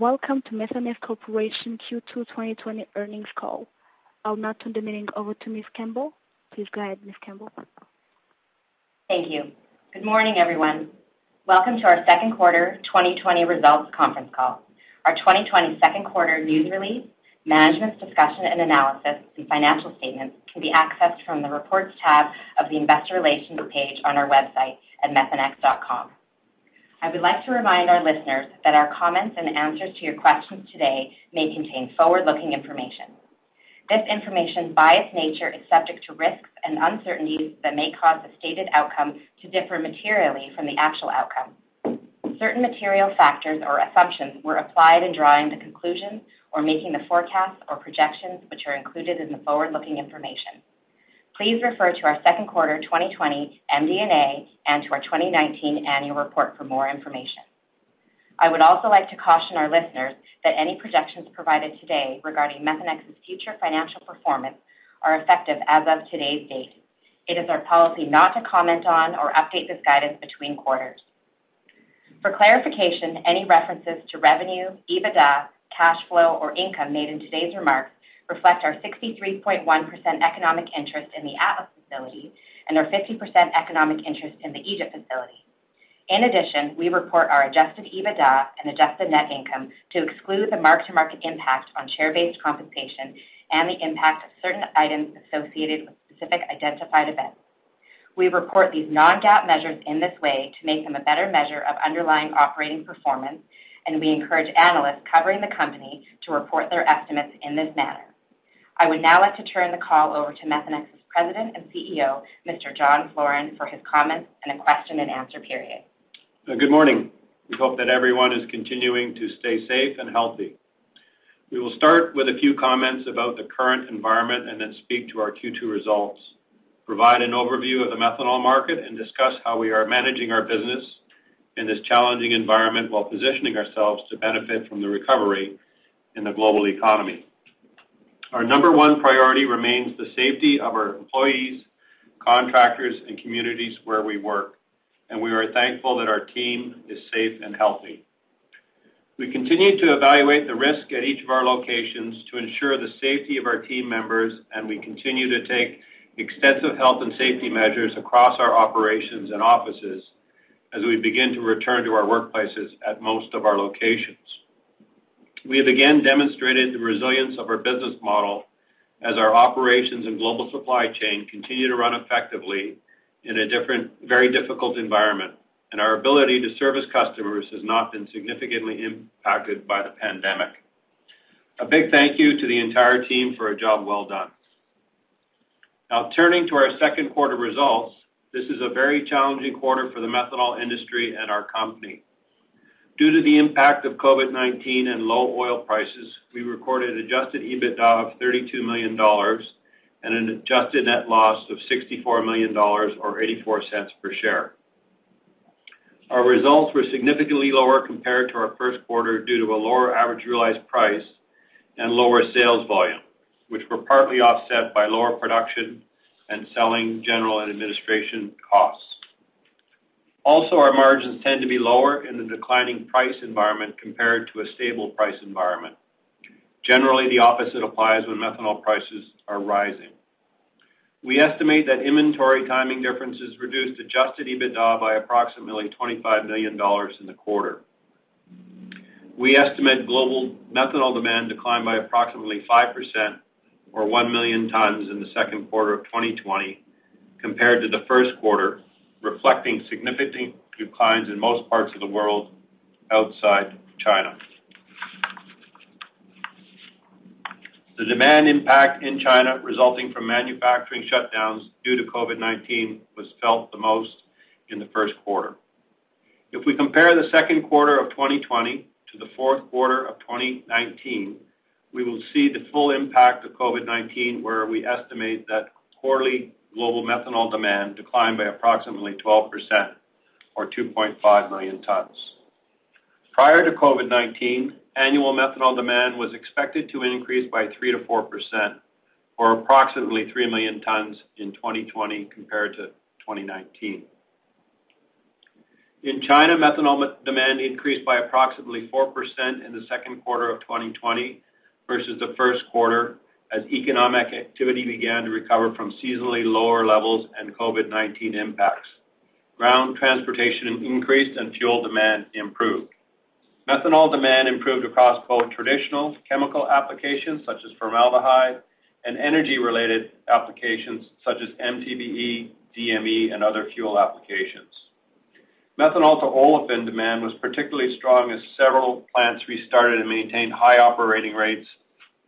Welcome to Methanex Corporation Q2 2020 earnings call. I'll now turn the meeting over to Ms. Campbell. Please go ahead, Ms. Campbell. Thank you. Good morning, everyone. Welcome to our second quarter 2020 results conference call. Our 2020 second quarter news release, management's discussion and analysis, and financial statements can be accessed from the Reports tab of the Investor Relations page on our website at methanex.com. I would like to remind our listeners that our comments and answers to your questions today may contain forward-looking information. This information, by its nature, is subject to risks and uncertainties that may cause the stated outcome to differ materially from the actual outcome. Certain material factors or assumptions were applied in drawing the conclusions or making the forecasts or projections which are included in the forward-looking information please refer to our second quarter 2020 MD&A and to our 2019 annual report for more information. I would also like to caution our listeners that any projections provided today regarding Methanex's future financial performance are effective as of today's date. It is our policy not to comment on or update this guidance between quarters. For clarification, any references to revenue, EBITDA, cash flow, or income made in today's remarks reflect our 63.1% economic interest in the Atlas facility and our 50% economic interest in the Egypt facility. In addition, we report our adjusted EBITDA and adjusted net income to exclude the mark-to-market impact on share-based compensation and the impact of certain items associated with specific identified events. We report these non-GAAP measures in this way to make them a better measure of underlying operating performance, and we encourage analysts covering the company to report their estimates in this manner. I would now like to turn the call over to Methanex's President and CEO, Mr. John Floren, for his comments and a question and answer period. Uh, good morning. We hope that everyone is continuing to stay safe and healthy. We will start with a few comments about the current environment and then speak to our Q2 results, provide an overview of the methanol market, and discuss how we are managing our business in this challenging environment while positioning ourselves to benefit from the recovery in the global economy. Our number one priority remains the safety of our employees, contractors, and communities where we work, and we are thankful that our team is safe and healthy. We continue to evaluate the risk at each of our locations to ensure the safety of our team members, and we continue to take extensive health and safety measures across our operations and offices as we begin to return to our workplaces at most of our locations. We have again demonstrated the resilience of our business model as our operations and global supply chain continue to run effectively in a different, very difficult environment, and our ability to service customers has not been significantly impacted by the pandemic. A big thank you to the entire team for a job well done. Now, turning to our second quarter results, this is a very challenging quarter for the methanol industry and our company. Due to the impact of COVID-19 and low oil prices, we recorded adjusted EBITDA of $32 million and an adjusted net loss of $64 million or 84 cents per share. Our results were significantly lower compared to our first quarter due to a lower average realized price and lower sales volume, which were partly offset by lower production and selling, general, and administration costs. Also, our margins tend to be lower in the declining price environment compared to a stable price environment. Generally, the opposite applies when methanol prices are rising. We estimate that inventory timing differences reduced adjusted EBITDA by approximately $25 million in the quarter. We estimate global methanol demand declined by approximately 5% or 1 million tons in the second quarter of 2020 compared to the first quarter, reflecting significant declines in most parts of the world outside China. The demand impact in China resulting from manufacturing shutdowns due to COVID-19 was felt the most in the first quarter. If we compare the second quarter of 2020 to the fourth quarter of 2019, we will see the full impact of COVID-19, where we estimate that quarterly global methanol demand declined by approximately 12% or 2.5 million tons. Prior to COVID-19, annual methanol demand was expected to increase by 3%-4%, or approximately 3 million tons in 2020 compared to 2019. In China, methanol demand increased by approximately 4% in the second quarter of 2020 versus the first quarter, as economic activity began to recover from seasonally lower levels and COVID-19 impacts. Ground transportation increased and fuel demand improved. Methanol demand improved across both traditional chemical applications, such as formaldehyde, and energy-related applications such as MTBE, DME, and other fuel applications. Methanol to olefin demand was particularly strong as several plants restarted and maintained high operating rates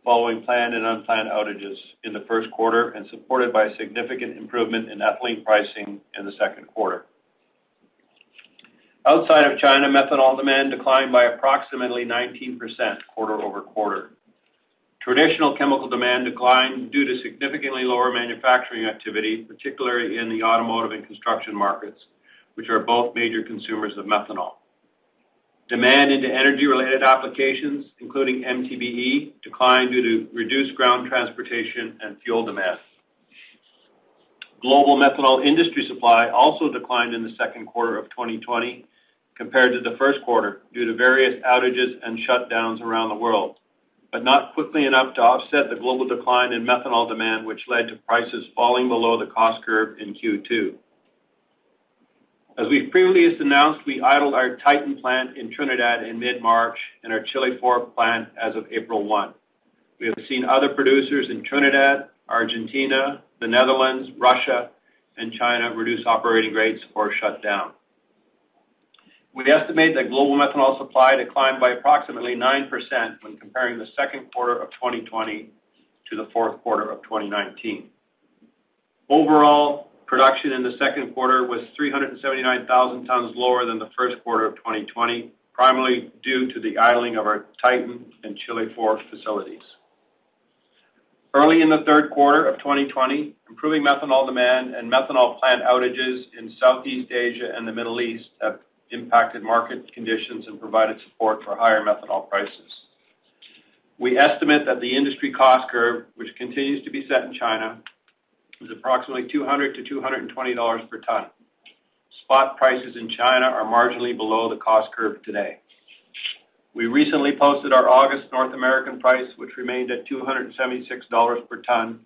following planned and unplanned outages in the first quarter and supported by significant improvement in ethylene pricing in the second quarter. Outside of China, methanol demand declined by approximately 19% quarter-over-quarter. Traditional chemical demand declined due to significantly lower manufacturing activity, particularly in the automotive and construction markets, which are both major consumers of methanol. Demand into energy-related applications, including MTBE, declined due to reduced ground transportation and fuel demand. Global methanol industry supply also declined in the second quarter of 2020 compared to the first quarter due to various outages and shutdowns around the world, but not quickly enough to offset the global decline in methanol demand, which led to prices falling below the cost curve in Q2. As we've previously announced, we idled our Titan plant in Trinidad in mid-March and our Chile IV plant as of April 1. We have seen other producers in Trinidad, Argentina, the Netherlands, Russia, and China reduce operating rates or shut down. We estimate that global methanol supply declined by approximately 9% when comparing the second quarter of 2020 to the fourth quarter of 2019. Overall, production in the second quarter was 379,000 tons lower than the first quarter of 2020, primarily due to the idling of our Titan and Chile IV facilities. Early in the third quarter of 2020, improving methanol demand and methanol plant outages in Southeast Asia and the Middle East have impacted market conditions and provided support for higher methanol prices. We estimate that the industry cost curve, which continues to be set in China, is approximately $200-$220 per ton. Spot prices in China are marginally below the cost curve today. We recently posted our August North American price, which remained at $276 per ton,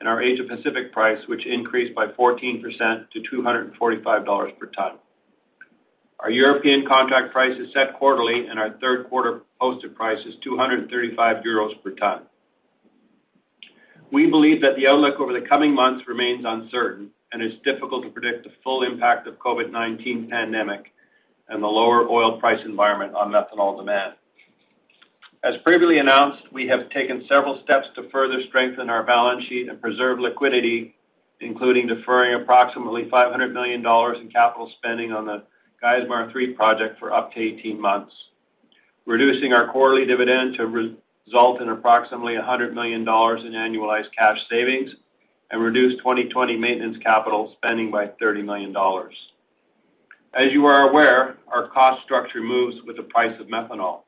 and our Asia Pacific price, which increased by 14% to $245 per ton. Our European contract price is set quarterly, and our third quarter posted price is 235 euros per ton. We believe that the outlook over the coming months remains uncertain, and it's difficult to predict the full impact of COVID-19 pandemic and the lower oil price environment on methanol demand. As previously announced, we have taken several steps to further strengthen our balance sheet and preserve liquidity, including deferring approximately $500 million in capital spending on the Geismar 3 project for up to 18 months, reducing our quarterly dividend to result in approximately $100 million in annualized cash savings, and reduce 2020 maintenance capital spending by $30 million. As you are aware, our cost structure moves with the price of methanol.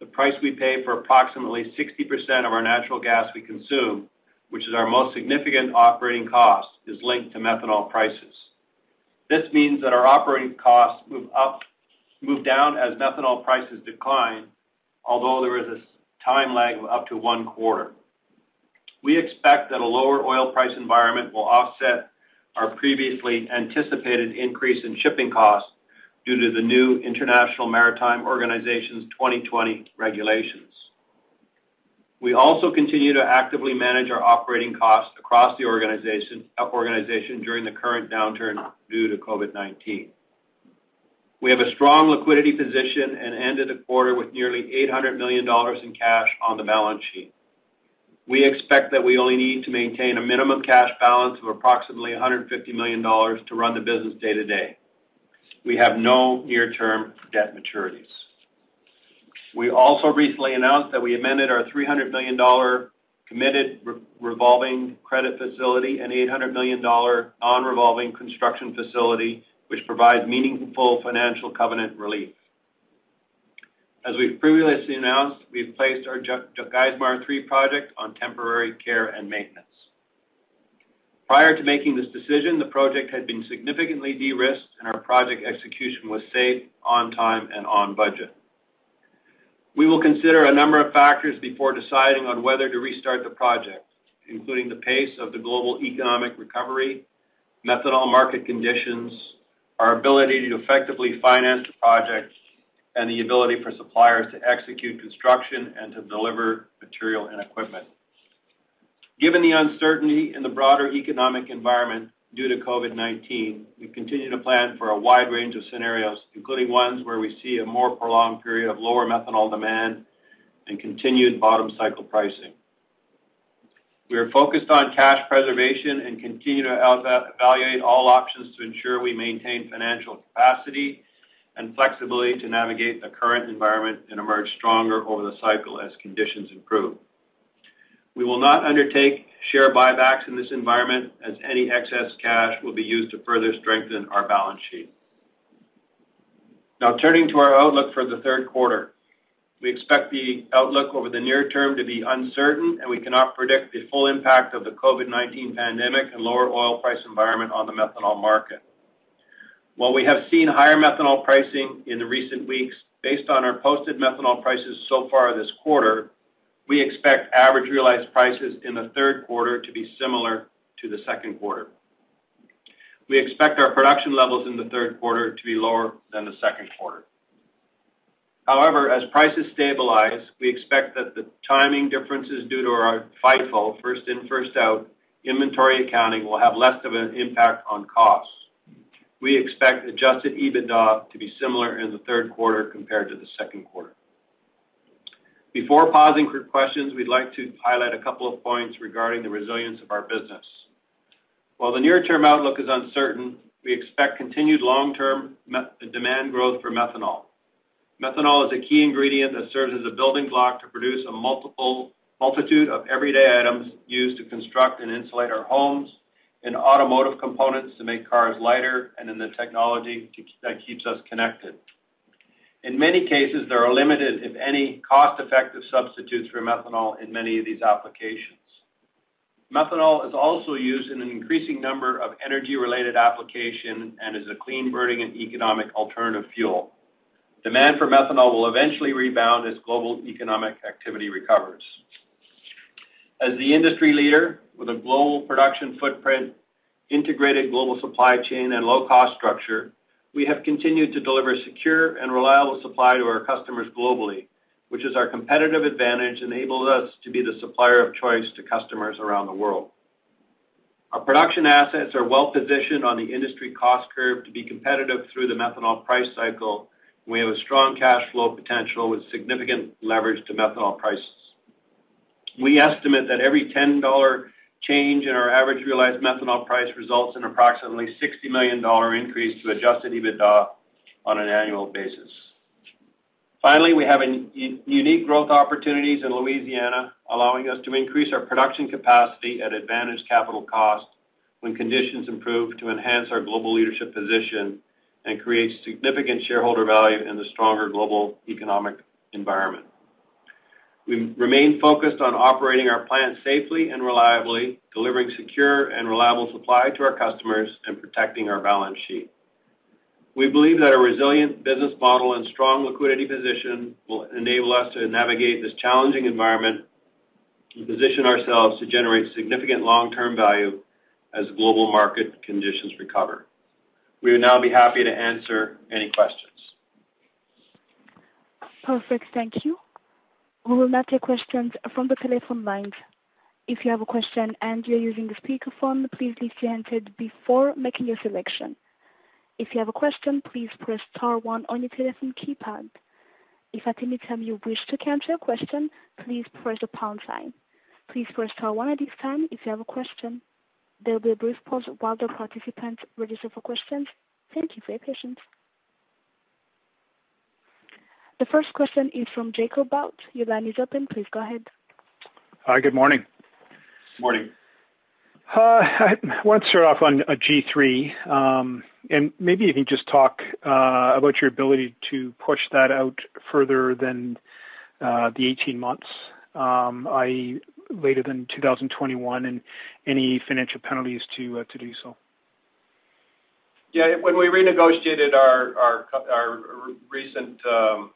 The price we pay for approximately 60% of our natural gas we consume, which is our most significant operating cost, is linked to methanol prices. This means that our operating costs move up, move down as methanol prices decline, although there is a time lag of up to one quarter. We expect that a lower oil price environment will offset our previously anticipated increase in shipping costs due to the new International Maritime Organization's 2020 regulations. We also continue to actively manage our operating costs across the organization during the current downturn due to COVID-19. We have a strong liquidity position and ended the quarter with nearly $800 million in cash on the balance sheet. We expect that we only need to maintain a minimum cash balance of approximately $150 million to run the business day to day. We have no near-term debt maturities. We also recently announced that we amended our 300 million dollar committed revolving credit facility and 800 million dollar non-revolving construction facility, which provides meaningful financial covenant relief. As we've previously announced, we've placed our Geismar 3 project on temporary care and maintenance. Prior to making this decision, the project had been significantly de-risked, and our project execution was safe, on time, and on budget. We will consider a number of factors before deciding on whether to restart the project, including the pace of the global economic recovery, methanol market conditions, our ability to effectively finance the project, and the ability for suppliers to execute construction and to deliver material and equipment. Given the uncertainty in the broader economic environment due to COVID-19, we continue to plan for a wide range of scenarios, including ones where we see a more prolonged period of lower methanol demand and continued bottom cycle pricing. We are focused on cash preservation and continue to evaluate all options to ensure we maintain financial capacity and flexibility to navigate the current environment and emerge stronger over the cycle as conditions improve. We will not undertake share buybacks in this environment, as any excess cash will be used to further strengthen our balance sheet. Now turning to our outlook for the third quarter. We expect the outlook over the near term to be uncertain, and we cannot predict the full impact of the COVID-19 pandemic and lower oil price environment on the methanol market. While we have seen higher methanol pricing in the recent weeks, based on our posted methanol prices so far this quarter, we expect average realized prices in the third quarter to be similar to the second quarter. We expect our production levels in the third quarter to be lower than the second quarter. However, as prices stabilize, we expect that the timing differences due to our FIFO, first in, first out, inventory accounting will have less of an impact on costs. We expect adjusted EBITDA to be similar in the third quarter compared to the second quarter. Before pausing for questions, we'd like to highlight a couple of points regarding the resilience of our business. While the near-term outlook is uncertain, we expect continued long-term demand growth for methanol. Methanol is a key ingredient that serves as a building block to produce a multiple multitude of everyday items used to construct and insulate our homes, in automotive components to make cars lighter, and in the technology that keeps us connected. In many cases, there are limited, if any, cost-effective substitutes for methanol in many of these applications. Methanol is also used in an increasing number of energy-related applications and is a clean-burning and economic alternative fuel. Demand for methanol will eventually rebound as global economic activity recovers. As the industry leader with a global production footprint, integrated global supply chain, and low-cost structure, we have continued to deliver secure and reliable supply to our customers globally, which is our competitive advantage, enables us to be the supplier of choice to customers around the world. Our production assets are well-positioned on the industry cost curve to be competitive through the methanol price cycle. We have a strong cash flow potential with significant leverage to methanol prices. We estimate that every 10 dollar change in our average realized methanol price results in approximately 60 million dollar increase to adjusted EBITDA on an annual basis. Finally, we have unique growth opportunities in Louisiana, allowing us to increase our production capacity at advantaged capital cost when conditions improve to enhance our global leadership position and create significant shareholder value in the stronger global economic environment. We remain focused on operating our plants safely and reliably, delivering secure and reliable supply to our customers, and protecting our balance sheet. We believe that a resilient business model and strong liquidity position will enable us to navigate this challenging environment and position ourselves to generate significant long-term value as global market conditions recover. We would now be happy to answer any questions. Perfect. Thank you. We will now take questions from the telephone lines. If you have a question and you're using the speakerphone, please lift your handset before making your selection. If you have a question, please press star one on your telephone keypad. If at any time you wish to cancel your question, please press the pound sign. Please press star one at this time if you have a question. There will be a brief pause while the participants register for questions. Thank you for your patience. The first question is from Jacob Bout. Your line is open. Please go ahead. Hi, good morning. Morning. Uh, I want to start off on uh, G3, um, and maybe you can just talk uh, about your ability to push that out further than the 18 months, um, i.e., later than 2021, and any financial penalties to uh, to do so. Yeah. When we renegotiated our cu our recent um,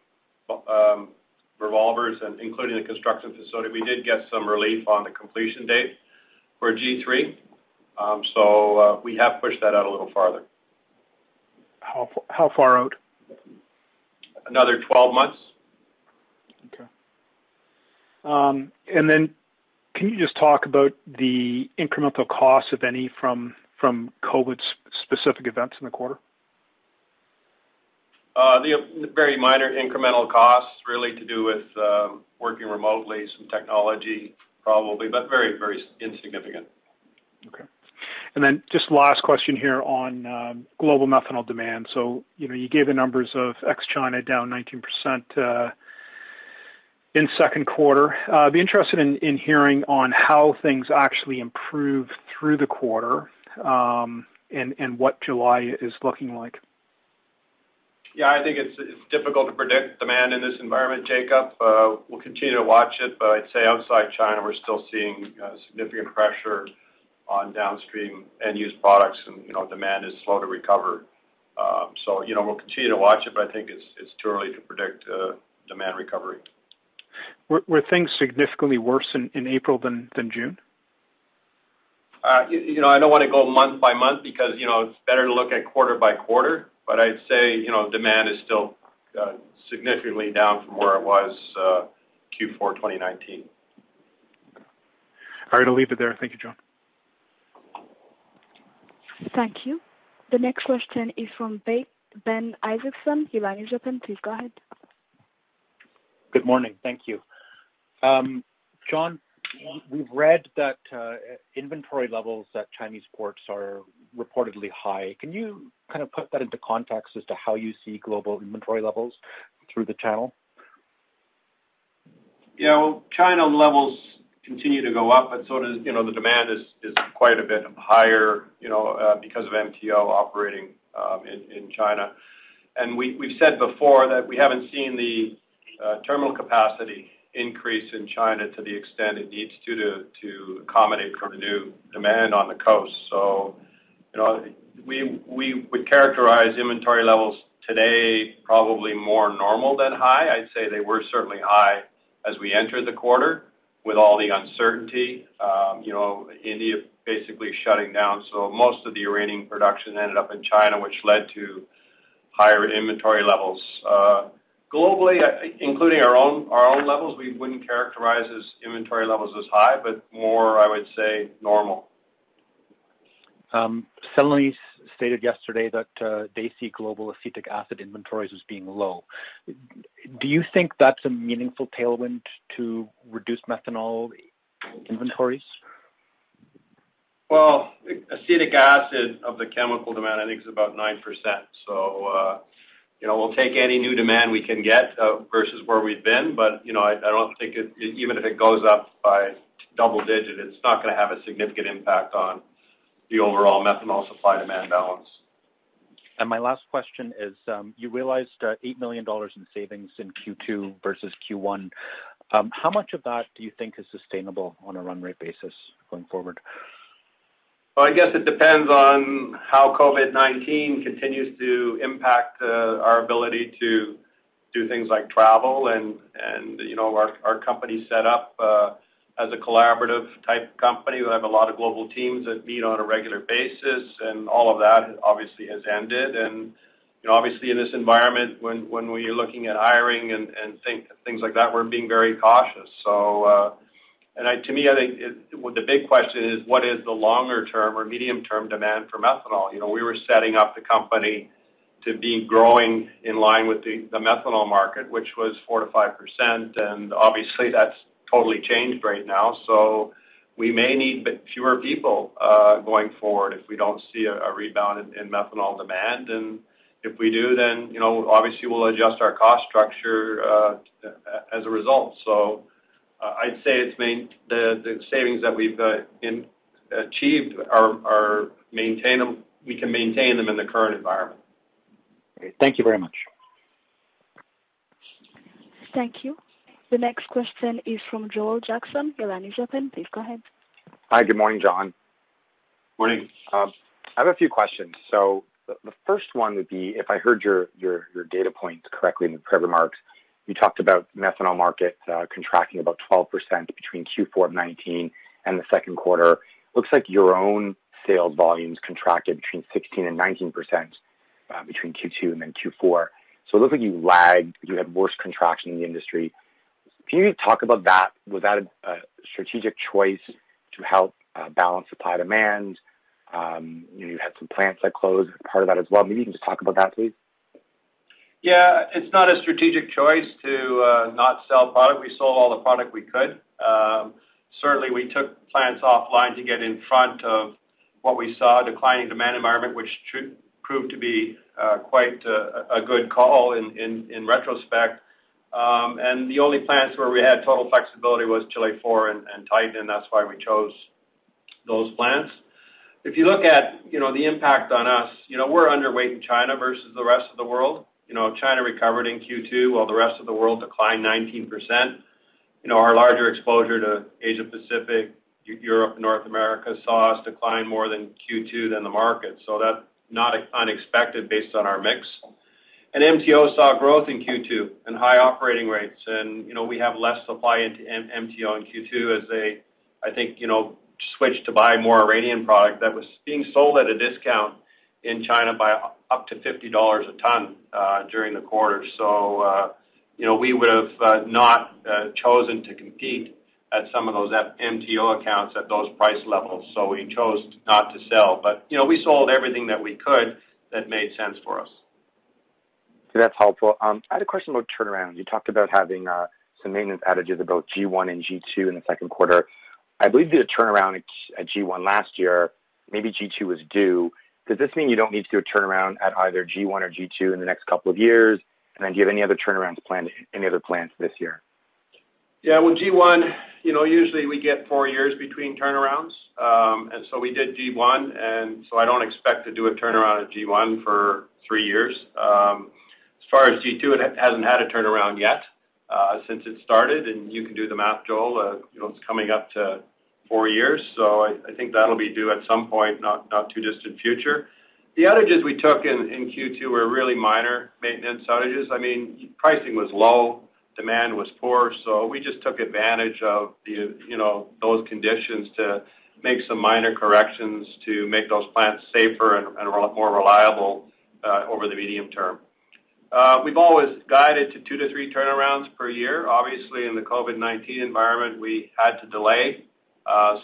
um, revolvers, and including the construction facility, we did get some relief on the completion date for G3. Um, so uh, We have pushed that out a little farther. How far out? Another 12 months. Okay. Can you just talk about the incremental costs, if any, from from COVID-specific events in the quarter? Uh, the very minor incremental costs really to do with uh, working remotely, some technology probably, but very very insignificant. Okay. And then just last question here on um, global methanol demand. So, you know, you gave the numbers of ex-China down 19% in second quarter. I'd be interested in hearing on how things actually improved through the quarter, um, and what July is looking like. Yeah, I think it's difficult to predict demand in this environment, Jacob. Uh, we'll continue to watch it, but I'd say outside China, we're still seeing uh, significant pressure on downstream end-use products, and you know, demand is slow to recover. Um, so, you know, we'll continue to watch it, but I think it's too early to predict demand recovery. Were things significantly worse in April than June? Uh, you, you know, I don't want to go month by month because you know, it's better to look at quarter by quarter. But I'd say you know, demand is still significantly down from where it was Q4 2019. All right, I'll leave it there. Thank you, John. Thank you. The next question is from Ben Isaacson. Your line is open. Please go ahead. Good morning. Thank you. Um, John, we've read that uh, inventory levels at Chinese ports are reportedly high. Can you kind of put that into context as to how you see global inventory levels through the channel? Yeah. Well, China levels continue to go up, but so does you know, the demand is is quite a bit higher you know, uh, because of MTO operating um in China. And we've said before that we haven't seen the uh, terminal capacity increase in China to the extent it needs to to accommodate for the new demand on the coast. So, you know, we we would characterize inventory levels today probably more normal than high. I'd say they were certainly high as we entered the quarter with all the uncertainty. Um, you know, India basically shutting down, so most of the Iranian production ended up in China, which led to higher inventory levels. Globally, including our own levels, we wouldn't characterize as inventory levels as high, but more, I would say, normal. Um, Celanese stated yesterday that uh, they see global acetic acid inventories as being low. Do you think that's a meaningful tailwind to reduce methanol inventories? Well, acetic acid of the chemical demand, I think, is about 9%. You know, we'll take any new demand we can get uh, versus where we've been. But you know, I don't think even if it goes up by double digit, it's not going to have a significant impact on the overall methanol supply-demand balance. And my last question is, um, you realized uh, 8 million dollars in savings in Q2 versus Q1. Um, how much of that do you think is sustainable on a run rate basis going forward? I guess it depends on how COVID-19 continues to impact uh, our ability to do things like travel and you know, our our company set up uh, as a collaborative type company. We have a lot of global teams that meet on a regular basis, and all of that obviously has ended. And you know, obviously in this environment, when we're looking at hiring and things like that, we're being very cautious. Uh, And to me, I think the big question is what is the longer-term or medium-term demand for methanol? You know, we were setting up the company to be growing in line with the methanol market, which was 4%-5%, and obviously that's totally changed right now. So we may need fewer people uh, going forward if we don't see a rebound in methanol demand. And if we do, then, you know, obviously we'll adjust our cost structure uh, as a result. I'd say it's main the savings that we've uh, achieved are maintainable. We can maintain them in the current environment. Great. Thank you very much. Thank you. The next question is from Joel Jackson. Your line is open. Please go ahead. Hi. Good morning, John. Morning. Um, I have a few questions. So the first one would be, if I heard your data points correctly in the prepared remarks, you talked about methanol market uh, contracting about 12% between Q4 of 2019 and the second quarter. Looks like your own sales volumes contracted between 16 and 19% uh, between Q2 and then Q4. So It looks like you lagged, you had worse contraction in the industry. Can you talk about that? Was that a strategic choice to help uh, balance supply demand? Um, you had some plants that closed as part of that as well. Maybe you can just talk about that, please. Yeah. It's not a strategic choice to uh, not sell product. We sold all the product we could. Um, certainly, we took plants offline to get in front of what we saw, a declining demand environment, which proved to be uh, quite uh, a good call in retrospect. Um and the only plants where we had total flexibility was Chile IV and Titan, and that's why we chose those plants. If you look at, you know, the impact on us, you know, we're underweight in China versus the rest of the world. You know, China recovered in Q2 while the rest of the world declined 19%. You know, our larger exposure to Asia Pacific, Europe, North America saw us decline more than Q2 than the market. So that's not unexpected based on our mix. And MTO saw growth in Q2 and high operating rates. And, you know, we have less supply into MTO in Q2 as they, I think, you know, switched to buy more Iranian product that was being sold at a discount in China by up to $50 a ton uh, during the quarter. So uh you know, we would have uh, not uh, chosen to compete at some of those MTO accounts at those price levels. So we chose not to sell. But you know, we sold everything that we could that made sense for us. That's helpful. Um, I had a question about turnaround. You talked about having some maintenance outages at both G1 and G2 in the second quarter. I believe a turnaround at G1 last year. Maybe G2 was due. Does this mean you don't need to do a turnaround at either G1 or G2 in the next couple of years? And then do you have any other turnarounds planned, any other plans this year? Yeah. Well, G1, you know, usually we get four years between turnarounds. Um, and so we did G1, and so I don't expect to do a turnaround at G1 for three years. Um, As far as G2, it hasn't had a turnaround yet, uh, since it started. And you can do the math, Joel. Uh, You know, it's coming up to four years. So I think that'll be due at some point, not too distant future. The outages we took in Q2 were really minor maintenance outages. I mean, pricing was low, demand was poor, so we just took advantage of the, you know, those conditions to make some minor corrections to make those plants safer and more reliable uh, over the medium term. Uh, we've always guided to two to three turnarounds per year. Obviously, in the COVID-19 environment, we had to delay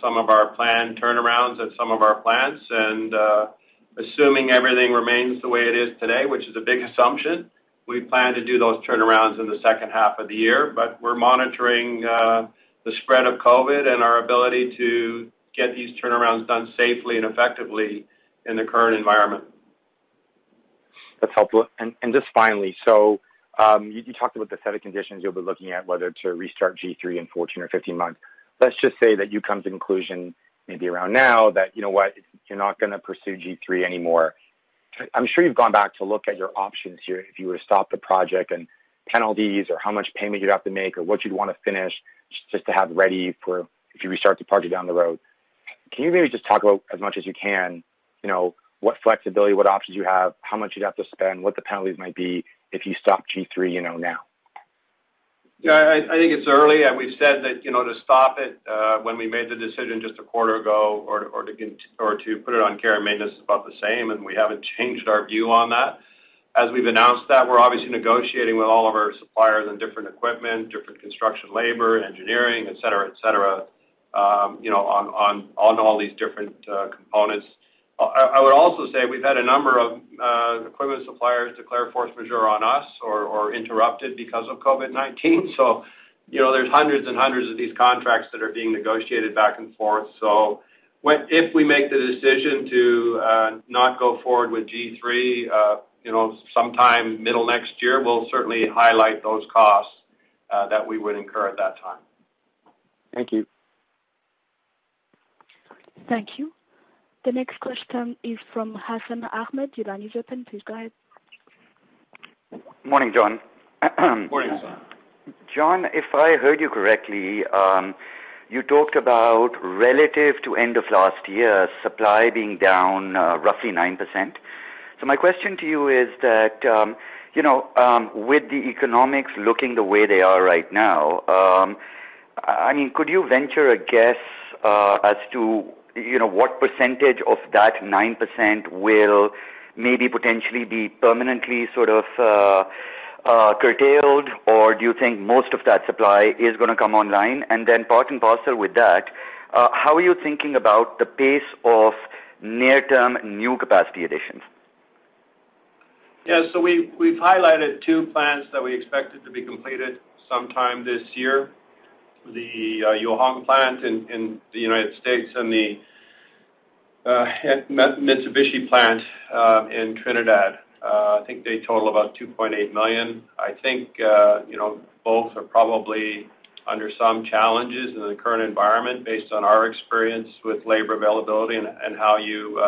some of our planned turnarounds at some of our plants. And uh assuming everything remains the way it is today, which is a big assumption, we plan to do those turnarounds in the second half of the year. But we're monitoring the spread of COVID and our ability to get these turnarounds done safely and effectively in the current environment. That's helpful. And just finally, so um you talked about the set of conditions you'll be looking at whether to restart G3 in 14 or 15 months. Let's just say that you come to conclusion maybe around now that, you know what, you're not gonna pursue G3 anymore. I'm sure you've gone back to look at your options here if you were to stop the project and penalties or how much payment you'd have to make or what you'd wanna finish just to have ready for if you restart the project down the road. Can you maybe just talk about as much as you can, you know, what flexibility, what options you have, how much you'd have to spend, what the penalties might be if you stop G3, you know, now? Yeah, I think it's early. And We've said that, you know, to stop it uh, when we made the decision just a quarter ago or to put it on care and maintenance is about the same, and we haven't changed our view on that. As we've announced that, we're obviously negotiating with all of our suppliers on different equipment, different construction labor, engineering, et cetera, et cetera, um, you know, on on all these different uh, components. I would also say we've had a number of uh, equipment suppliers declare force majeure on us or interrupted because of COVID-19. You know, there's hundreds and hundreds of these contracts that are being negotiated back and forth. So if we make the decision to uh, not go forward with G3, you uh, you know, sometime middle next year, we'll certainly highlight those costs that we would incur at that time. Thank you. Thank you. The next question is from Hassan Ahmed. Your line is open. Please go ahead. Morning, John. Morning, Hassan. John, if I heard you correctly, um, you talked about relative to end of last year, supply being down uh, roughly 9%. So my question to you is that, um, you know, um, with the economics looking the way they are right now, I mean, could you venture a guess uh, as to, you know, what percentage of that 9% will maybe potentially be permanently sort of uh, curtailed? Or do you think most of that supply is gonna come online? And then part and parcel with that, how are you thinking about the pace of near-term new capacity additions? Yeah. So we, we've highlighted two plants that we expected to be completed sometime this year. The Yuhuang plant in the United States and the uh, Mitsubishi plant uh, in Trinidad. Uh, I think they total about 2.8 million. I think you know, both are probably under some challenges in the current environment based on our experience with labor availability and how you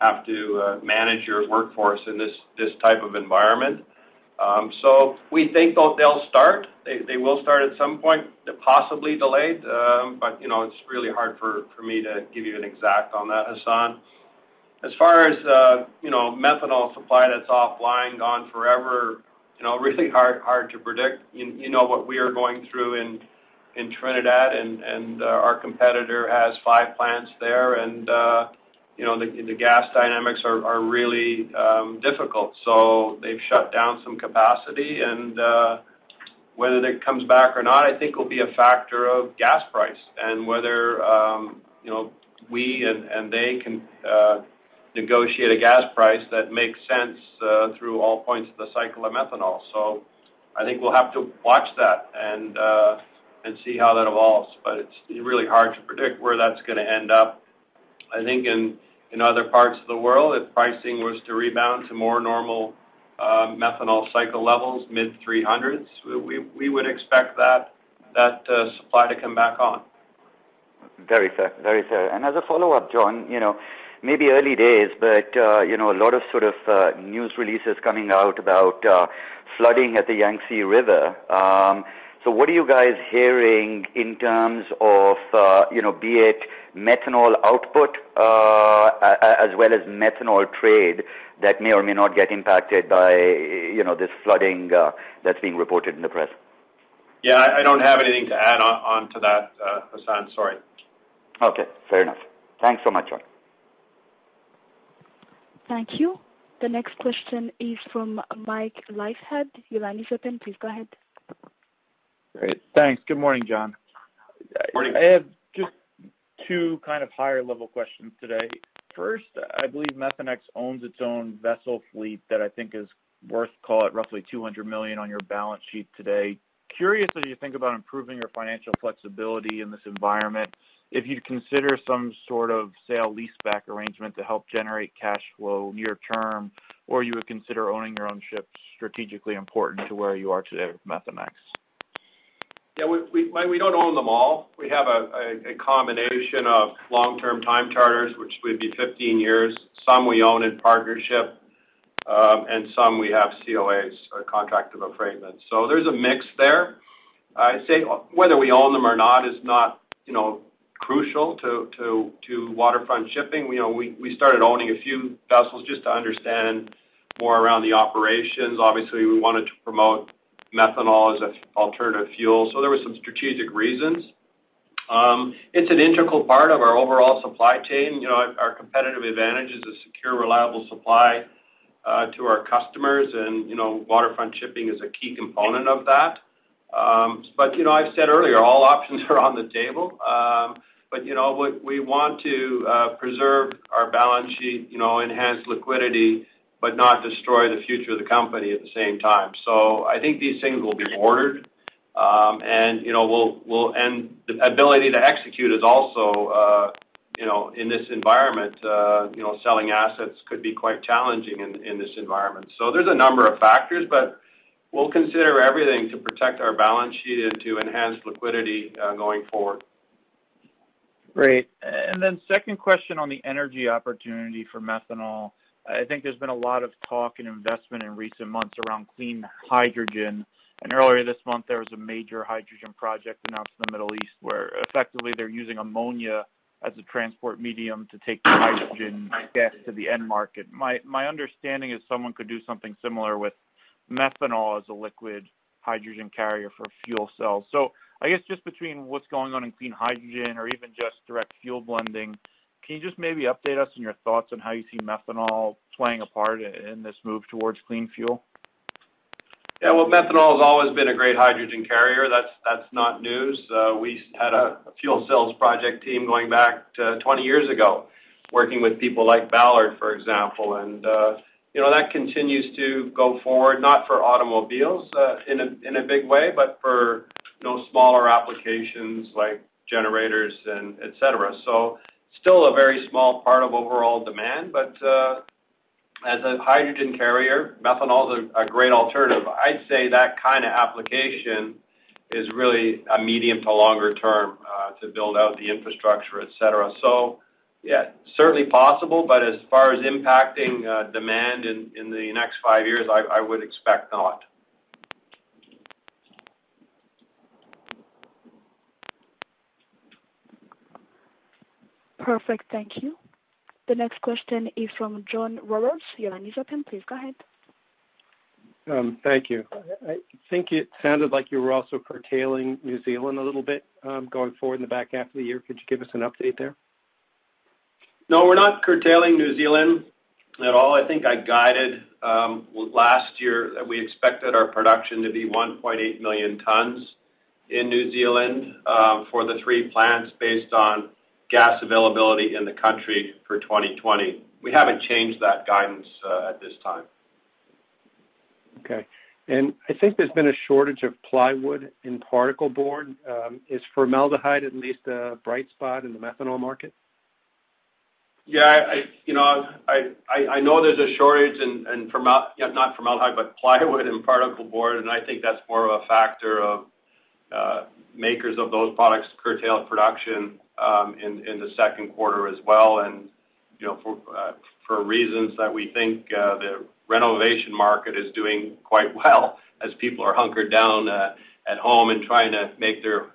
have to manage your workforce in this type of environment. Um, we think they'll start. They will start at some point, possibly delayed. Um, but you know, it's really hard for for me to give you an exact on that, Hassan. As far as uh, you know, methanol supply that's offline, gone forever, you know, really hard hard to predict. You know what we are going through in in Trinidad and and uh, our competitor has five plants there. Uh, You know, the gas dynamics are really um, difficult. So they've shut down some capacity. And uh, whether that comes back or not, I think will be a factor of gas price and whether um, you know, we and they can uh, negotiate a gas price that makes sense uh, through all points of the cycle of methanol. So I think we'll have to watch that and see how that evolves. But it's really hard to predict where that's gonna end up. I think in other parts of the world, if pricing was to rebound to more normal uh, methanol cycle levels, mid-300s, we would expect that uh, supply to come back on. Very fair. Very fair. And as a follow-up, John, you know, maybe early days, but uh, you know, a lot of sort of news releases coming out about flooding at the Yangtze River. Um, So what are you guys hearing in terms of uh, you know, be it methanol output uh, as well as methanol trade that may or may not get impacted by you know, this flooding uh, that's being reported in the press? Yeah, I don't have anything to add on to that, Hassan. Sorry. Okay, fair enough. Thanks so much, John. Thank you. The next question is from Mike Leithead. Your line is open. Please go ahead. Great. Thanks. Good morning, John. Morning. I have just two kind of higher level questions today. First, I believe Methanex owns its own vessel fleet that I think is worth, call it, roughly 200 million on your balance sheet today. Curious as you think about improving your financial flexibility in this environment, if you'd consider some sort of sale leaseback arrangement to help generate cash flow near term, or you would consider owning your own ships strategically important to where you are today with Methanex. Yeah, we don't own them all. We have a combination of long-term time charters, which would be 15 years. Some we own in partnership, um, and some we have COAs or contract of affreightment. So there's a mix there. I'd say whether we own them or not is not, you know, crucial to Waterfront Shipping. You know, we started owning a few vessels just to understand more around the operations. Obviously, we wanted to promote methanol as an alternative fuel. So there were some strategic reasons. Um, it's an integral part of our overall supply chain. You know, our competitive advantage is a secure, reliable supply uh, to our customers. And, you know, Waterfront Shipping is a key component of that. Um, but you know, I've said earlier, all options are on the table. Um, but you know, we want to uh, preserve our balance sheet, you know, enhance liquidity, but not destroy the future of the company at the same time. So I think these things will be ordered. Um, and you know, we'll and the ability to execute is also uh, you know, in this environment, uh, you know, selling assets could be quite challenging in this environment. So there's a number of factors, but we'll consider everything to protect our balance sheet and to enhance liquidity uh, going forward. Great. and then Second question on the energy opportunity for methanol. I think there's been a lot of talk and investment in recent months around clean hydrogen. And earlier this month, there was a major hydrogen project announced in the Middle East, where effectively they're using ammonia as a transport medium to take the hydrogen gas to the end market. My understanding is someone could do something similar with methanol as a liquid hydrogen carrier for fuel cells. So I guess just between what's going on in clean hydrogen or even just direct fuel blending, can you just maybe update us on your thoughts on how you see methanol playing a part in this move towards clean fuel? Yeah. Well, methanol has always been a great hydrogen carrier. That's not news. Uh, we had a fuel cells project team going back to 20 years ago, working with people like Ballard, for example. And, uh, you know, that continues to go forward, not for automobiles uh, in a big way, but for you know, smaller applications like generators and et cetera. Still a very small part of overall demand, but uh, as a hydrogen carrier, methanol is a great alternative. I'd say that kind of application is really a medium to longer term uh, to build out the infrastructure, et cetera. So yeah, certainly possible, but as far as impacting uh, demand in in the next five years, I would expect not. Perfect. Thank you. The next question is from John Roberts. Your line is open. Please go ahead. Um, thank you. I think it sounded like you were also curtailing New Zealand a little bit, um, going forward in the back half of the year. Could you give us an update there? No, we're not curtailing New Zealand at all. I think I guided um, last year that we expected our production to be 1.8 million tons in New Zealand uh, for the three plants based on gas availability in the country for 2020. We haven't changed that guidance uh, at this time. Okay. And I think there's been a shortage of plywood and particle board. Um, is formaldehyde at least a bright spot in the methanol market? Yeah, you know, I know there's a shortage in not formaldehyde, but plywood and particle board, and I think that's more of a factor of uh, makers of those products curtailed production um, in the second quarter as well. And you know, for uh, reasons that we think uh, the renovation market is doing quite well as people are hunkered down uh, at home and trying to make their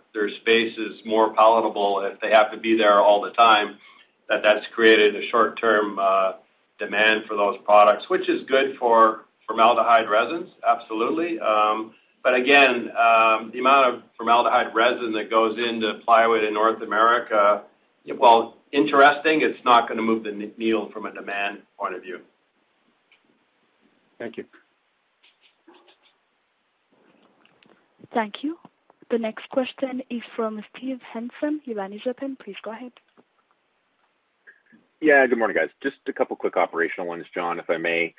spaces more palatable if they have to be there all the time, that that's created a short-term demand for those products, which is good for formaldehyde resins, absolutely. Um, But again, um, the amount of formaldehyde resin that goes into plywood in North America, while interesting, it's not gonna move the needle from a demand point of view. Thank you. Thank you. The next question is from Steve Hansen. Your line is open. Please go ahead. Yeah, good morning, guys. Just a couple quick operational ones, John, if I may.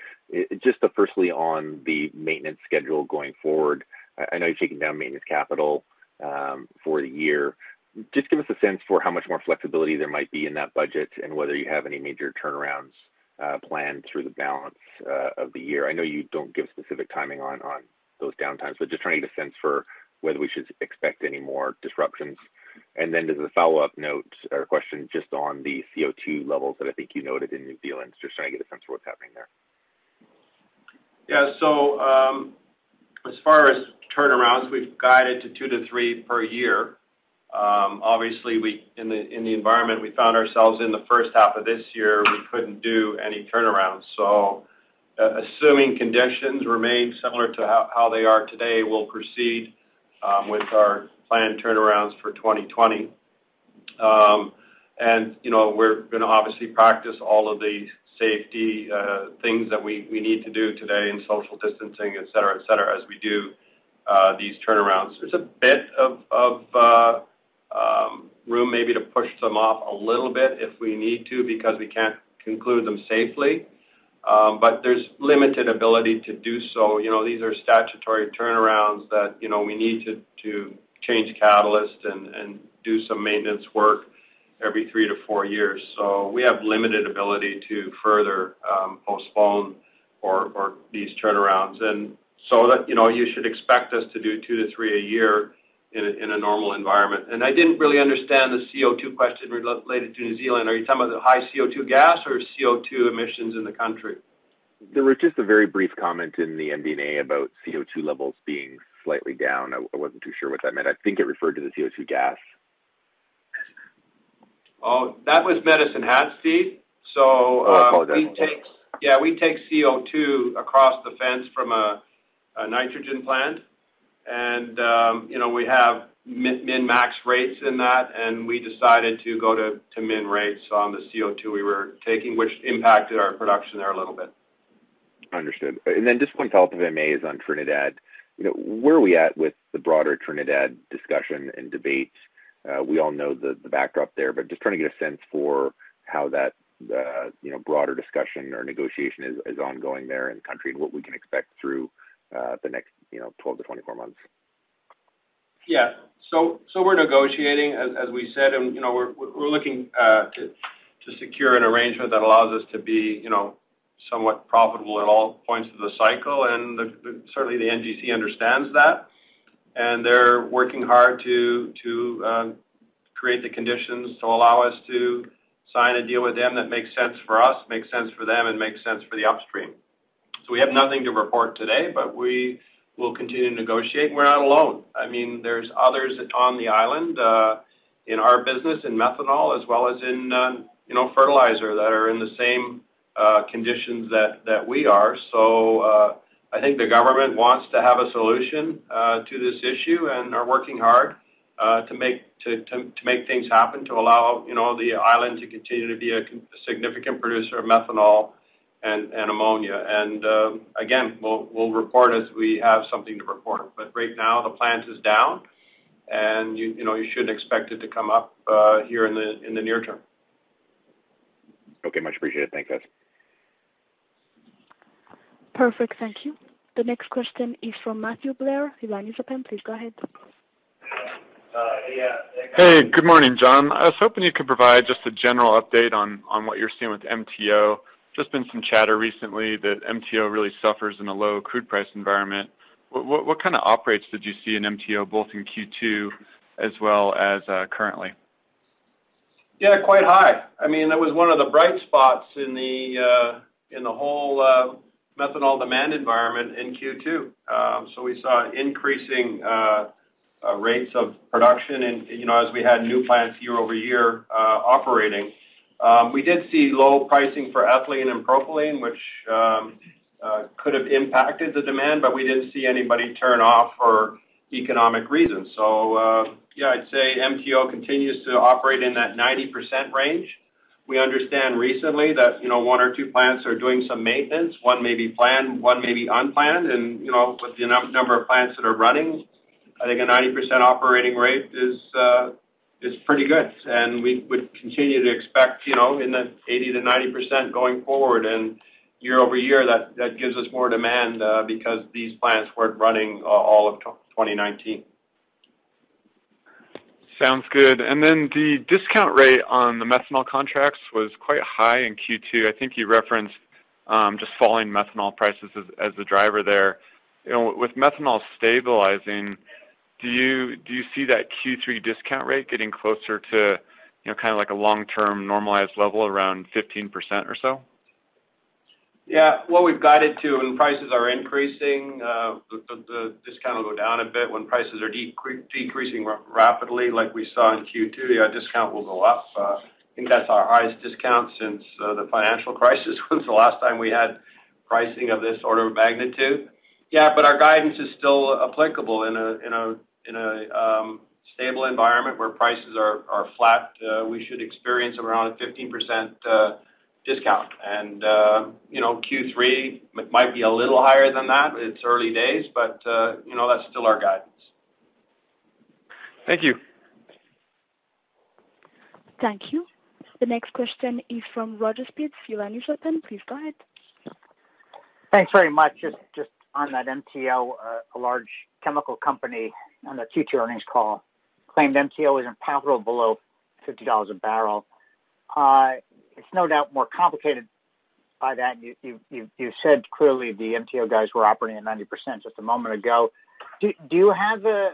Just firstly on the maintenance schedule going forward. I know you're taking down maintenance capital um, for the year. Just give us a sense for how much more flexibility there might be in that budget and whether you have any major turnarounds uh, planned through the balance uh, of the year. I know you don't give specific timing on those downtimes, but just trying to get a sense for whether we should expect any more disruptions. And then as a follow-up note or question just on the CO2 levels that I think you noted in New Zealand, just trying to get a sense for what's happening there. Yeah. So, um, as far as turnarounds, we've guided to two to three per year. Um, obviously, we in the environment we found ourselves in the first half of this year, we couldn't do any turnarounds. So, uh, assuming conditions remain similar to how they are today, we'll proceed um, with our planned turnarounds for 2020. Um, and You know, we're gonna obviously practice all of the safety uh, things that we need to do today in social distancing, et cetera, et cetera, as we do uh, these turnarounds. There's a bit of uh, um, room maybe to push them off a little bit if we need to because we can't conclude them safely. Um but there's limited ability to do so. You know, these are statutory turnarounds that, you know, we need to change catalyst and do some maintenance work. every three to four years. So we have limited ability to further um, postpone or these turnarounds. And so that, you know, you should expect us to do two to three a year in a normal environment. And I didn't really understand the CO2 question related to New Zealand. Are you talking about the high CO2 gas or CO2 emissions in the country? There was just a very brief comment in the MD&A about CO2 levels being slightly down. I wasn't too sure what that meant. I think it referred to the CO2 gas. Oh, that was Medicine Hat, Steve. So, Oh, I uh, we take, yeah, we take CO2 across the fence from a nitrogen plant. And, um, you know, we have min-max rates in that, and we decided to go to min rates on the CO2 we were taking, which impacted our production there a little bit. Understood. And then just one follow-up, if I may, is on Trinidad. You know, where are we at with the broader Trinidad discussion and debates? We all know the the backdrop there, but just trying to get a sense for how that, uh, you know, broader discussion or negotiation is is ongoing there in the country, and what we can expect through uh, the next, you know, 12 to 24 months. Yeah. So so we're negotiating, as as we said, and, you know, we're we're looking to to secure an arrangement that allows us to be, you know, somewhat profitable at all points of the cycle. And certainly, the NGC understands that, and they're working hard to to uh, create the conditions to allow us to sign a deal with them that makes sense for us, makes sense for them, and makes sense for the upstream. So we have nothing to report today, but we will continue to negotiate. We're not alone. I mean, there's others on the island uh, in our business, in methanol, as well as in, uh, you know, fertilizer, that are in the same Uh, conditions that we are. So, uh, I think the government wants to have a solution uh, to this issue and are working hard to make things happen, to allow, you know, the island to continue to be a significant producer of methanol and ammonia. And, again, we'll report as we have something to report. But right now, the plant is down, and you know, you shouldn't expect it to come up here in the near term. Okay, much appreciated. Thanks, guys. Perfect. Thank you. The next question is from Matthew Blair. Your line is open. Please go ahead. Hey, good morning, John. I was hoping you could provide just a general update on what you're seeing with MTO. Just been some chatter recently that MTO really suffers in a low crude price environment. What kind of operations did you see in MTO, both in Q2 as well as uh, currently? Yeah, quite high. I mean, that was one of the bright spots in the uh, whole uh, methanol demand environment in Q2. Um, so we saw increasing uh, uh, rates of production and, you know, as we had new plants year-over-year uh, operating. Um, we did see low pricing for ethylene and propylene, which um, could have impacted the demand, but we didn't see anybody turn off for economic reasons. So, yeah, I'd say MTO continues to operate in that 90% range. We understand recently that, you know, one or two plants are doing some maintenance. One may be planned, one may be unplanned. And, you know, with the number of plants that are running, I think a 90% operating rate is uh is pretty good. And we would continue to expect, you know, in the 80%-90% going forward. And Year-over-year, that gives us more demand because these plants weren't running all of 2019. Sounds good. And then the discount rate on the methanol contracts was quite high in Q2. I think you referenced um, just falling methanol prices as the driver there. You know, with methanol stabilizing, do you do you see that Q3 discount rate getting closer to, you know, kind of like a long-term normalized level around 15% or so? Yeah. What we've guided to, when prices are increasing, uh, the discount will go down a bit. When prices are decreasing rapidly, like we saw in Q2, our discount will go up. Uh, I think that's our highest discount since uh, the financial crisis, was the last time we had pricing of this order of magnitude. Yeah, but our guidance is still applicable in a in a in a um stable environment where prices are flat. We should experience around a 15% discount. And uh, you know, Q3 might be a little higher than that. It's early days, but uh, you know, that's still our guidance. Thank you. Thank you. The next question is from Roger Spitz. Your line is open. Please go ahead. Thanks very much. Just on that MTO, uh, a large chemical company on the Q2 earnings call claimed MTO is unprofitable below $50 a barrel. It's no doubt more complicated by that. You, you, you, you said clearly the MTO guys were operating at 90% just a moment ago. Do, do you have a,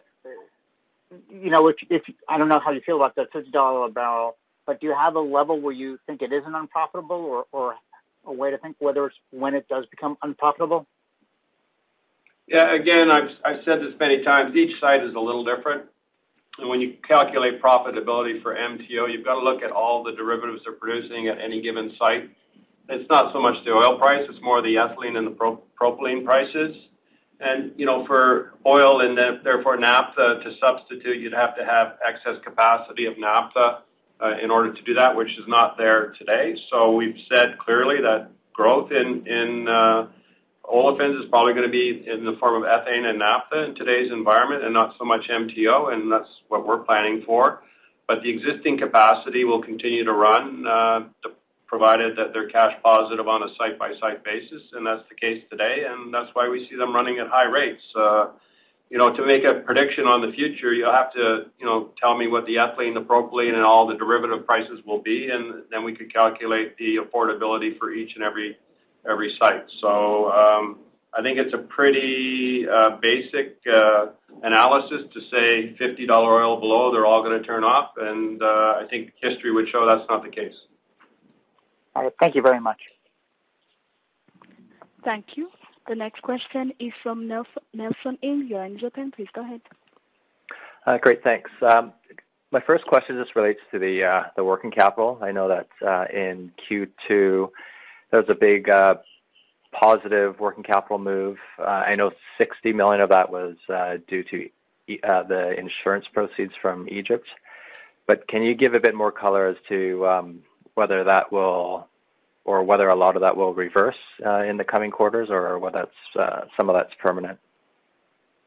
you know, if, if I don't know how you feel about that $50 a barrel, but do you have a level where you think it isn't unprofitable or, or a way to think whether it's when it does become unprofitable? Yeah, again, I've, I've said this many times. Each site is a little different. When you calculate profitability for MTO, you've got to look at all the derivatives they're producing at any given site. It's not so much the oil price, it's more the ethylene and the pro- propylene prices. And, you know, for oil and therefore naphtha to substitute, you'd have to have excess capacity of naphtha uh, in order to do that, which is not there today. So we've said clearly that growth in, in uh, olefins is probably going to be in the form of ethane and naphtha in today's environment and not so much MTO, and that's what we're planning for. But the existing capacity will continue to run, uh, provided that they're cash positive on a site-by-site basis, and that's the case today, and that's why we see them running at high rates. Uh, you know, to make a prediction on the future, you'll have to, you know, tell me what the ethylene, the propylene, and all the derivative prices will be, and then we could calculate the affordability for each and every every site. So um, I think it's a pretty uh, basic uh, analysis to say $50 oil below, they're all going to turn off, and uh, I think history would show that's not the case. All right. Thank you very much. Thank you. The next question is from Nelson Ng. Your line is open. Please go ahead. Uh, great, thanks. Um, my first question just relates to the uh, the working capital. I know that uh, in Q2 there was a big uh, positive working capital move. Uh, I know 60 million of that was uh, due to the insurance proceeds from Egypt. But can you give a bit more color as to um, whether that will, or whether a lot of that will reverse uh, in the coming quarters, or whether uh, some of that's permanent?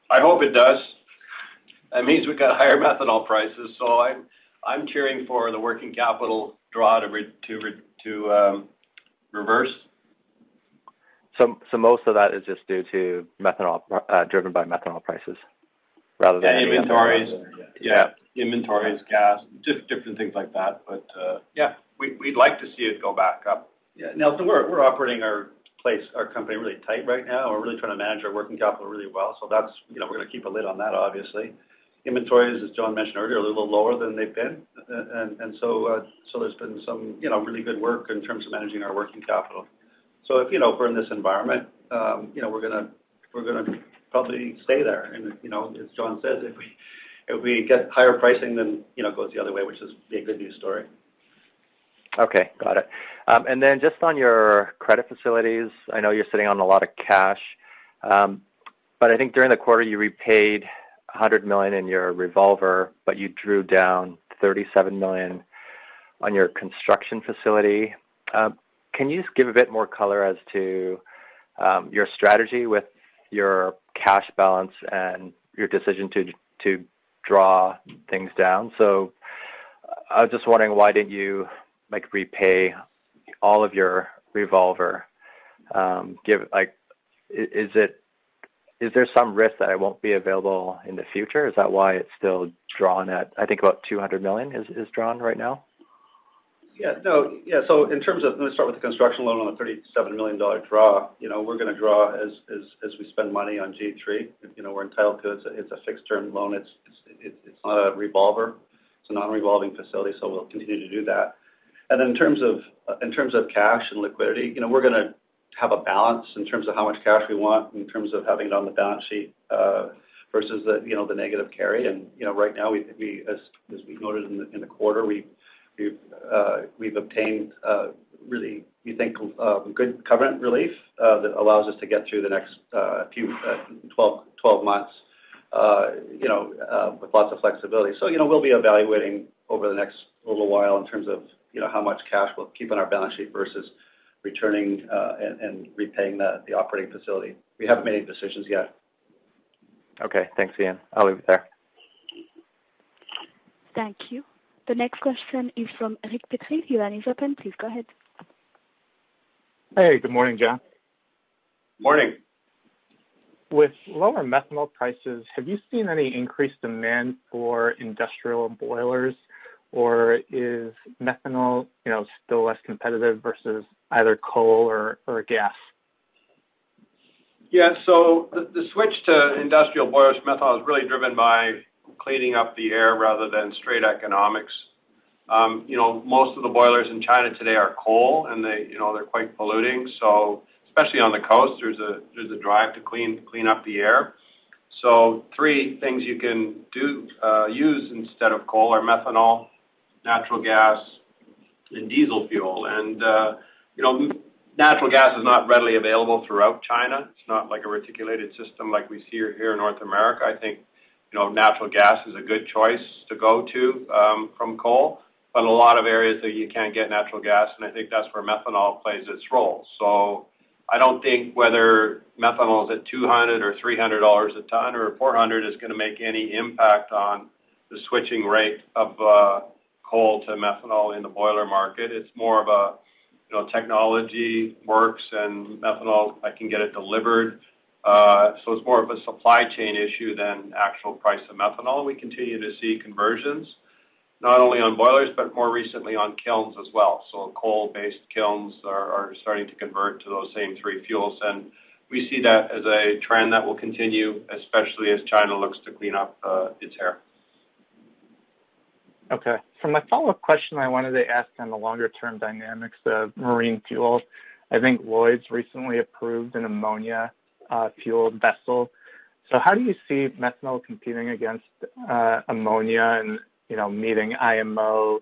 I hope it does. That means we've got higher methanol prices, so I'm I'm cheering for the working capital draw to re, to re, to um, reverse? So, so most of that is just due to methanol, uh, driven by methanol prices, rather than yeah, inventories. Yeah, yeah, inventories, gas, just different things like that. But uh, yeah, we, we'd like to see it go back up. Yeah, Nelson, we're we're operating our place, our company really tight right now. We're really trying to manage our working capital really well. So that's you know we're going to keep a lid on that, obviously. Inventories, as John mentioned earlier, are a little lower than they've been. and and so uh, There's been some, you know, really good work in terms of managing our working capital. So If, you know, we're in this environment, um, you know, we're gonna probably stay there. And You know, as John says, if we if we get higher pricing, then, you know, it goes the other way, which is a good news story. Okay, got it. Um, and then Just on your credit facilities, I know you're sitting on a lot of cash. Um, but I think during the quarter you repaid 100 million in your revolver, but you drew down 37 million on your construction facility. Um, can you just give a bit more color as to um, your strategy with your cash balance and your decision to to draw things down? So I was just wondering why didn't you like repay all of your revolver? Um, give like is it is there some risk that it won't be available in the future? Is that why it's still drawn at, I think about 200 million is, is drawn right now? Yeah, no, yeah. So in terms of, let me start with the construction loan on the 37 million dollar draw. You know, we're going to draw as, as as we spend money on G3. You know, we're entitled to it. It's a, it's a fixed term loan. It's it's it's not a revolver. It's a non-revolving facility, so we'll continue to do that. And then in terms of in terms of cash and liquidity, you know, we're going to have a balance in terms of how much cash we want, in terms of having it on the balance sheet, uh, versus the, you know, the negative carry. And You know, right now, we, we as we noted in the quarter, we've uh, we've obtained uh, really, we think, um, good covenant relief that allows us to get through the next few 12 months, you know, with lots of flexibility. So You know, we'll be evaluating over the next little while in terms of, you know, how much cash we'll keep on our balance sheet versus returning uh, and repaying the operating facility. We haven't made any decisions yet. Okay. Thanks, Ian. I'll leave it there. Thank you. The next question is from Eric Petrie. Your line is open. Please go ahead. Hey, good morning, John. Morning. With lower methanol prices, have you seen any increased demand for industrial boilers or is methanol, you know, still less competitive versus either coal or, or gas? Yeah, so the, the switch to industrial boilers methanol is really driven by cleaning up the air rather than straight economics. Um, you know, most of the boilers in China today are coal, and they, you know, they're quite polluting. So, especially on the coast, there's a there's a drive to clean clean up the air. So, three things you can do uh, use instead of coal are methanol, natural gas, and diesel fuel. And uh, you know, natural gas is not readily available throughout China. It's not like a reticulated system like we see here in North America. I think you know natural gas is a good choice to go to um, from coal, but a lot of areas that you can't get natural gas, and I think that's where methanol plays its role. So. I don't think whether methanol is at 200 or 300 dollars a ton or 400 is going to make any impact on the switching rate of uh, coal to methanol in the boiler market. It's more of a you know, technology works and methanol, I can get it delivered. Uh, so it's more of a supply chain issue than actual price of methanol. We continue to see conversions, not only on boilers, but more recently on kilns as well. So coal-based kilns are, starting to convert to those same three fuels. And we see that as a trend that will continue, especially as China looks to clean up uh, its air. Okay. For my follow-up question, I wanted to ask on the longer-term dynamics of marine fuels. I think Lloyd's recently approved an ammonia-fueled vessel. So how do you see methanol competing against uh, ammonia and, meeting IMO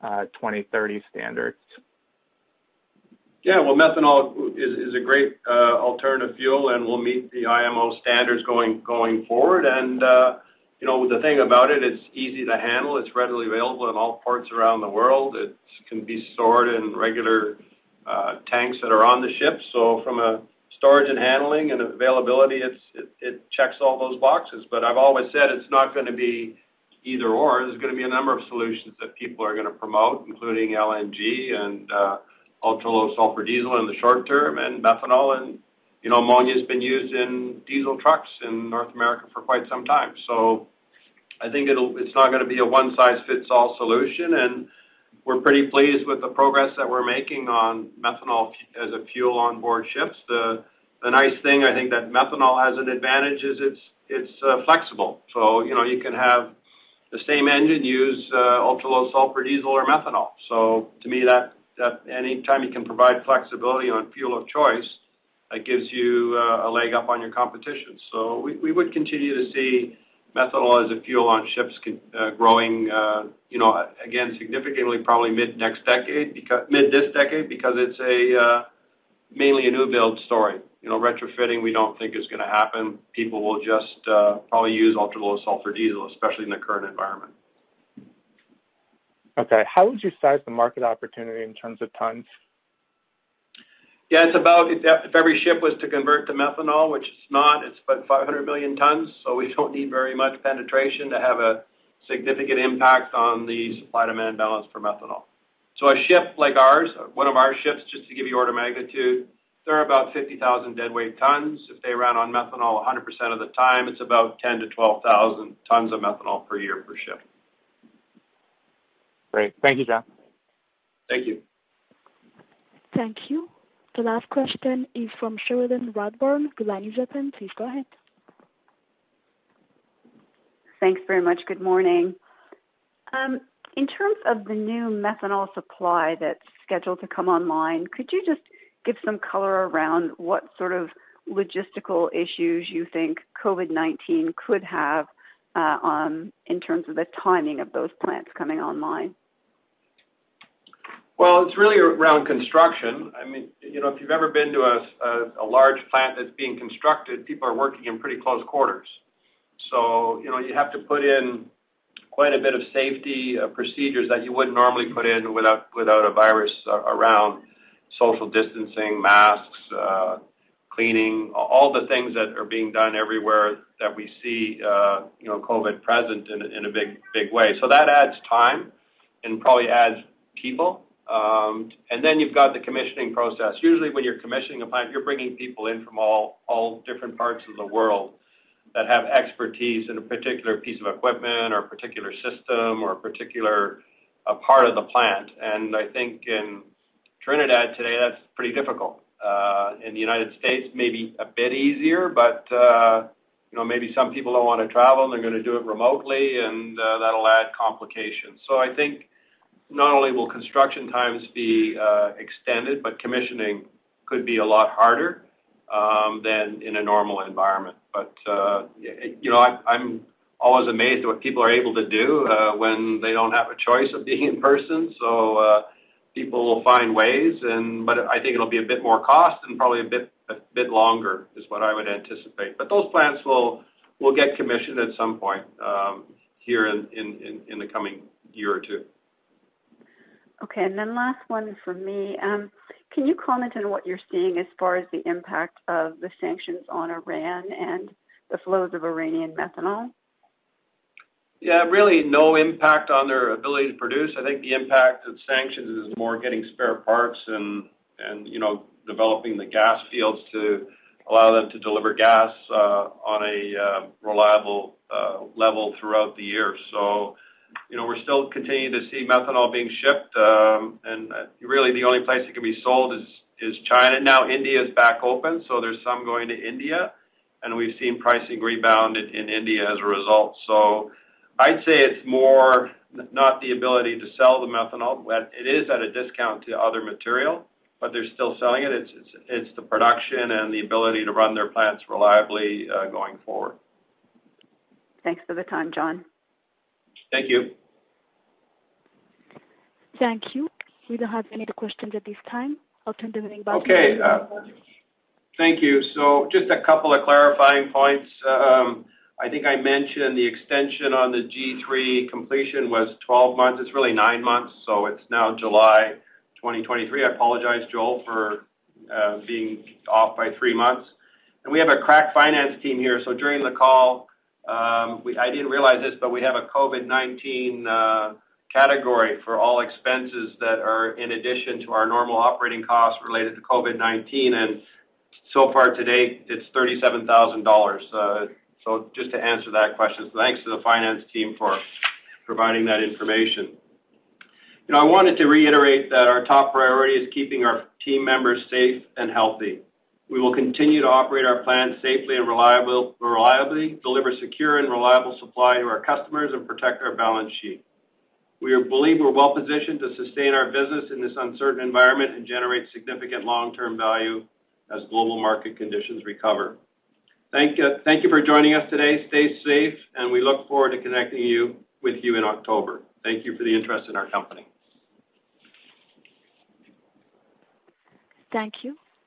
uh, 2030 standards? Yeah, well, methanol is, a great uh, alternative fuel and will meet the IMO standards going going forward. You know, the thing about it, it's easy to handle. It's readily available in all ports around the world. It can be stored in regular uh, tanks that are on the ship. So from a storage and handling and availability, it, checks all those boxes. But I've always said it's not going to be either or. There's going to be a number of solutions that people are going to promote, including LNG and uh, ultra-low sulfur diesel in the short term and methanol and you know, ammonia has been used in diesel trucks in North America for quite some time. I think it's not going to be a one-size-fits-all solution, and we're pretty pleased with the progress that we're making on methanol as a fuel on board ships. The, nice thing I think that methanol has an advantage is it's, uh, flexible. So, you know, you can have the same engine use uh, ultra-low sulfur diesel or methanol. So to me, that, anytime you can provide flexibility on fuel of choice, that gives you uh, a leg up on your competition. So we would continue to see methanol as a fuel on ships uh, growing, uh, you know, again, significantly, probably mid next decade, because mid this decade, because it's a uh, mainly a new build story. You know, retrofitting we don't think is going to happen. People will just probably use ultra low sulfur diesel, especially in the current environment. Okay, how would you size the market opportunity in terms of tons? Yeah, it's about if every ship was to convert to methanol, which it's not, it's about 500 million tons, so we don't need very much penetration to have a significant impact on the supply-demand balance for methanol. So a ship like ours, one of our ships, just to give you order of magnitude, they're about 50,000 deadweight tons. If they ran on methanol 100% of the time, it's about 10 to 12,000 tons of methanol per year per ship. Great. Thank you, John. Thank you. Thank you. The last question is from Cherilyn Radbourne. The line is open. Please go ahead. Thanks very much. Good morning. Um, in terms of the new methanol supply that's scheduled to come online, could you just give some color around what sort of logistical issues you think COVID-19 could have uh, um, in terms of the timing of those plants coming online? Well, it's really around construction. I mean, you know, if you've ever been to a, large plant that's being constructed, people are working in pretty close quarters. So, you know, you have to put in quite a bit of safety uh, procedures that you wouldn't normally put in without without a virus uh, around. Social distancing, masks, uh, cleaning, all the things that are being done everywhere that we see, you know, COVID present in, in a big big way. So that adds time and probably adds people. Um, and then you've got the commissioning process. Usually when you're commissioning a plant, you're bringing people in from all, all different parts of the world that have expertise in a particular piece of equipment or a particular system or a particular a part of the plant. And I think in Trinidad today, that's pretty difficult. Uh, in the United States, maybe a bit easier, but uh, you know maybe some people don't want to travel and they're going to do it remotely, and uh, that'll add complications. So I think not only will construction times be uh, extended, but commissioning could be a lot harder um, than in a normal environment. But uh, you know, I'm always amazed at what people are able to do uh, when they don't have a choice of being in person. So uh, people will find ways, and but I think it'll be a bit more cost and probably a bit a bit longer is what I would anticipate. But those plants will will get commissioned at some point um, here in, in, in the coming year or two. Okay, and then last one for me. Um, can you comment on what you're seeing as far as the impact of the sanctions on Iran and the flows of Iranian methanol? Yeah, really no impact on their ability to produce. I think the impact of sanctions is more getting spare parts and, and you know, developing the gas fields to allow them to deliver gas uh, on a uh, reliable uh, level throughout the year. So, you know, we're still continuing to see methanol being shipped, um, and uh, really the only place it can be sold is is China. Now India is back open, so there's some going to India, and we've seen pricing rebound in, in India as a result. So I'd say it's more not the ability to sell the methanol. It is at a discount to other material, but they're still selling it. It's it's, it's the production and the ability to run their plants reliably uh, going forward. Thanks for the time, John. Thank you. Thank you. We don't have any other questions at this time. I'll turn the meeting back okay, to uh, Thank you. So just a couple of clarifying points. Um, I think I mentioned the extension on the G3 completion was 12 months. It's really nine months, so it's now July 2023. I apologize, Joel, for uh, being off by three months. And we have a crack finance team here, so during the call, I didn't realize this, but we have a COVID-19 uh, category for all expenses that are in addition to our normal operating costs related to COVID-19. And so far to date, it's $37,000. Uh, so just to answer that question, thanks to the finance team for providing that information. You know, I wanted to reiterate that our top priority is keeping our team members safe and healthy. We will continue to operate our plants safely and reliably, deliver secure and reliable supply to our customers, and protect our balance sheet. We believe we're well positioned to sustain our business in this uncertain environment and generate significant long-term value as global market conditions recover. Thank you, thank you for joining us today. Stay safe, and we look forward to connecting you with you in October. Thank you for the interest in our company. Thank you.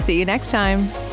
See you next time.